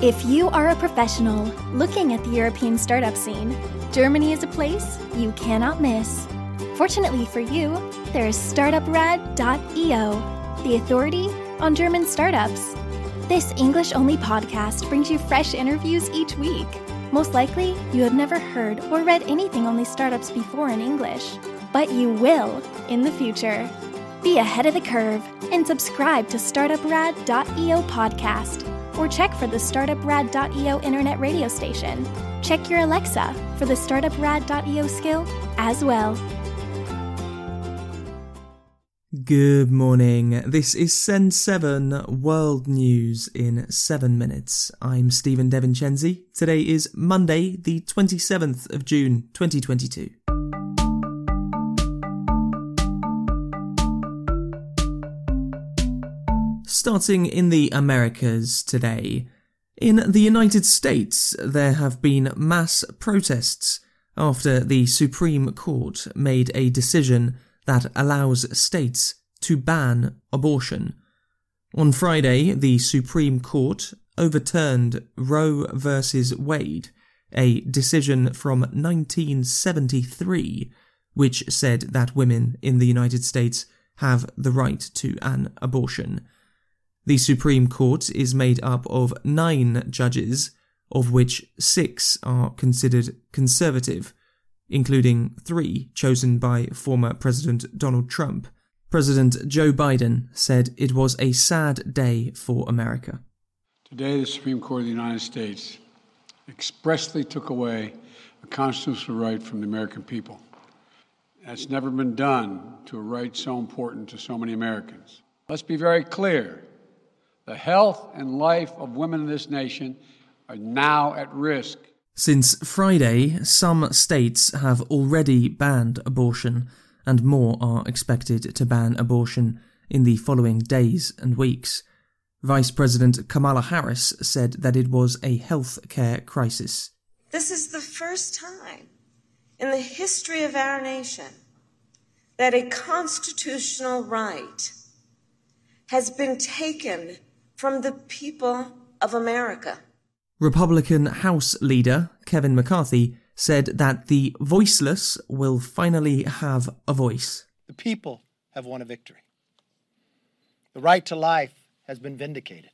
If you are a professional looking at the European startup scene, Germany is a place you cannot miss. Fortunately for you, there is startuprad.io, the authority on German startups. This English only podcast brings you fresh interviews each week. Most likely, you have never heard or read anything on these startups before in English, but you will in the future. Be ahead of the curve and subscribe to startuprad.io podcast or check for the startuprad.io internet radio station. Check your Alexa for the startuprad.io skill as well. Good morning. This is Send 7 World News in 7 minutes. I'm Stephen DeVincenzi. Today is Monday, the 27th of June, 2022. Starting in the Americas today. In the United States, there have been mass protests after the Supreme Court made a decision that allows states to ban abortion. On Friday, the Supreme Court overturned Roe v. Wade, a decision from 1973 which said that women in the United States have the right to an abortion. The Supreme Court is made up of nine judges, of which six are considered conservative, including three chosen by former President Donald Trump. President Joe Biden said it was a sad day for America. Today, the Supreme Court of the United States expressly took away a constitutional right from the American people. That's never been done to a right so important to so many Americans. Let's be very clear the health and life of women in this nation are now at risk. Since Friday, some states have already banned abortion, and more are expected to ban abortion in the following days and weeks. Vice President Kamala Harris said that it was a health care crisis. This is the first time in the history of our nation that a constitutional right has been taken from the people of America. Republican House leader Kevin McCarthy said that the voiceless will finally have a voice. The people have won a victory. The right to life has been vindicated.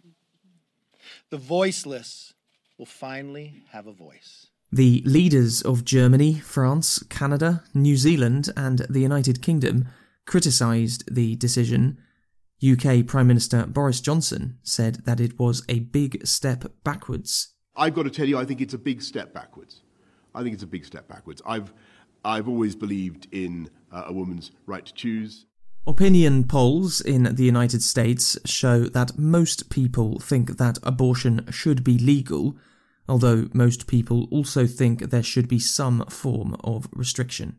The voiceless will finally have a voice. The leaders of Germany, France, Canada, New Zealand, and the United Kingdom criticised the decision UK Prime Minister Boris Johnson said that it was a big step backwards. I've got to tell you, I think it's a big step backwards. I think it's a big step backwards. I've, I've always believed in uh, a woman's right to choose. Opinion polls in the United States show that most people think that abortion should be legal, although most people also think there should be some form of restriction.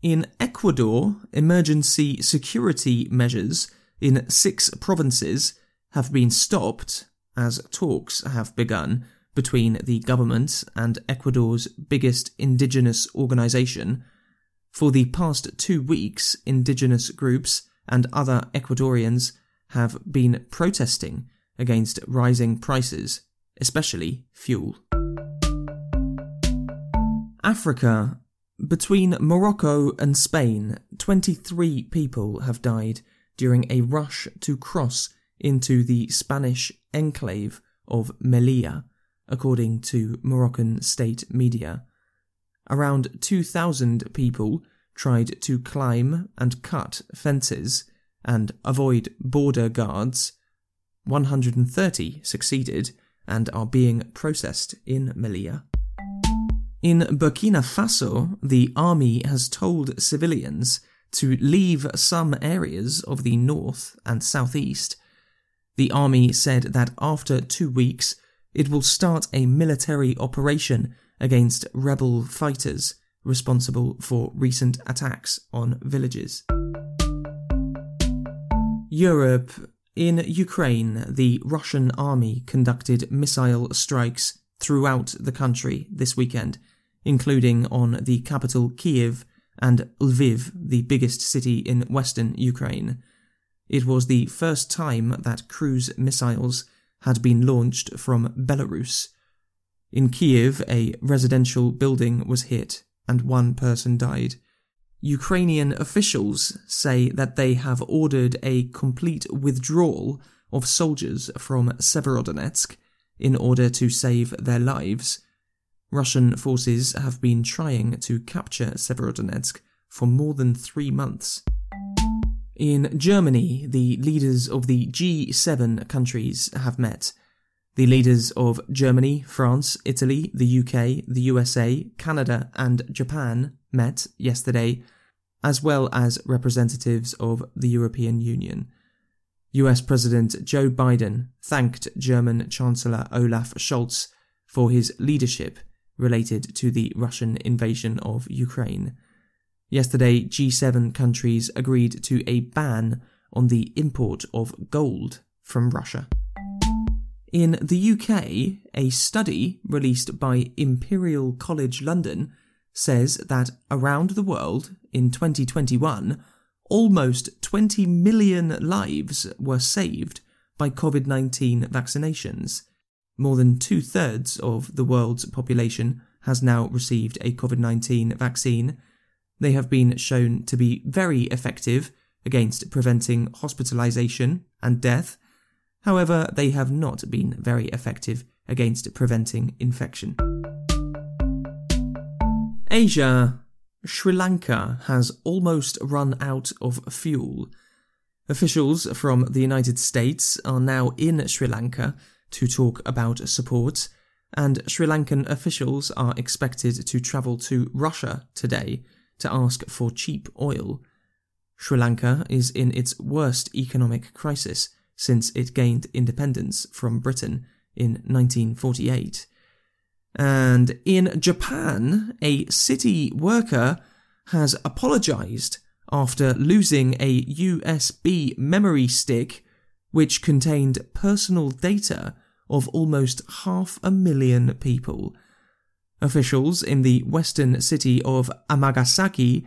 In Ecuador, emergency security measures in six provinces have been stopped as talks have begun between the government and Ecuador's biggest indigenous organization. For the past two weeks, indigenous groups and other Ecuadorians have been protesting against rising prices, especially fuel. Africa between Morocco and Spain, 23 people have died during a rush to cross into the Spanish enclave of Melilla, according to Moroccan state media. Around 2,000 people tried to climb and cut fences and avoid border guards. 130 succeeded and are being processed in Melilla. In Burkina Faso, the army has told civilians to leave some areas of the north and southeast. The army said that after two weeks, it will start a military operation against rebel fighters responsible for recent attacks on villages. Europe. In Ukraine, the Russian army conducted missile strikes throughout the country this weekend including on the capital Kiev and Lviv, the biggest city in western Ukraine. It was the first time that cruise missiles had been launched from Belarus. In Kiev, a residential building was hit and one person died. Ukrainian officials say that they have ordered a complete withdrawal of soldiers from Severodonetsk in order to save their lives. Russian forces have been trying to capture Severodonetsk for more than three months. In Germany, the leaders of the G7 countries have met. The leaders of Germany, France, Italy, the UK, the USA, Canada, and Japan met yesterday, as well as representatives of the European Union. US President Joe Biden thanked German Chancellor Olaf Scholz for his leadership related to the Russian invasion of Ukraine. Yesterday, G7 countries agreed to a ban on the import of gold from Russia. In the UK, a study released by Imperial College London says that around the world in 2021, almost 20 million lives were saved by COVID 19 vaccinations. More than two thirds of the world's population has now received a COVID 19 vaccine. They have been shown to be very effective against preventing hospitalization and death However, they have not been very effective against preventing infection. Asia. Sri Lanka has almost run out of fuel. Officials from the United States are now in Sri Lanka to talk about support, and Sri Lankan officials are expected to travel to Russia today to ask for cheap oil. Sri Lanka is in its worst economic crisis since it gained independence from Britain in 1948. And in Japan, a city worker has apologized after losing a USB memory stick which contained personal data of almost half a million people. Officials in the western city of Amagasaki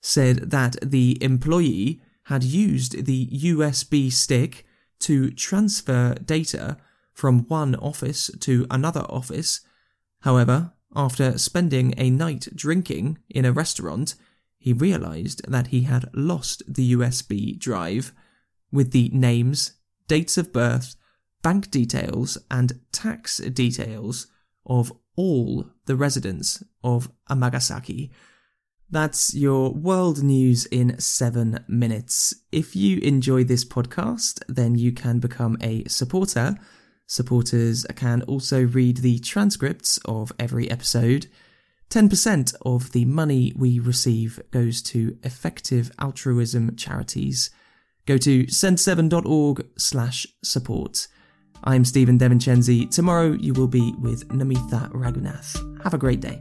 said that the employee had used the USB stick to transfer data from one office to another office. However, after spending a night drinking in a restaurant, he realized that he had lost the USB drive with the names, dates of birth, bank details, and tax details of all the residents of Amagasaki. That's your world news in seven minutes. If you enjoy this podcast, then you can become a supporter. Supporters can also read the transcripts of every episode. 10% of the money we receive goes to effective altruism charities. Go to send7.org slash support. I'm Stephen DeVincenzi. Tomorrow you will be with Namitha Raghunath. Have a great day.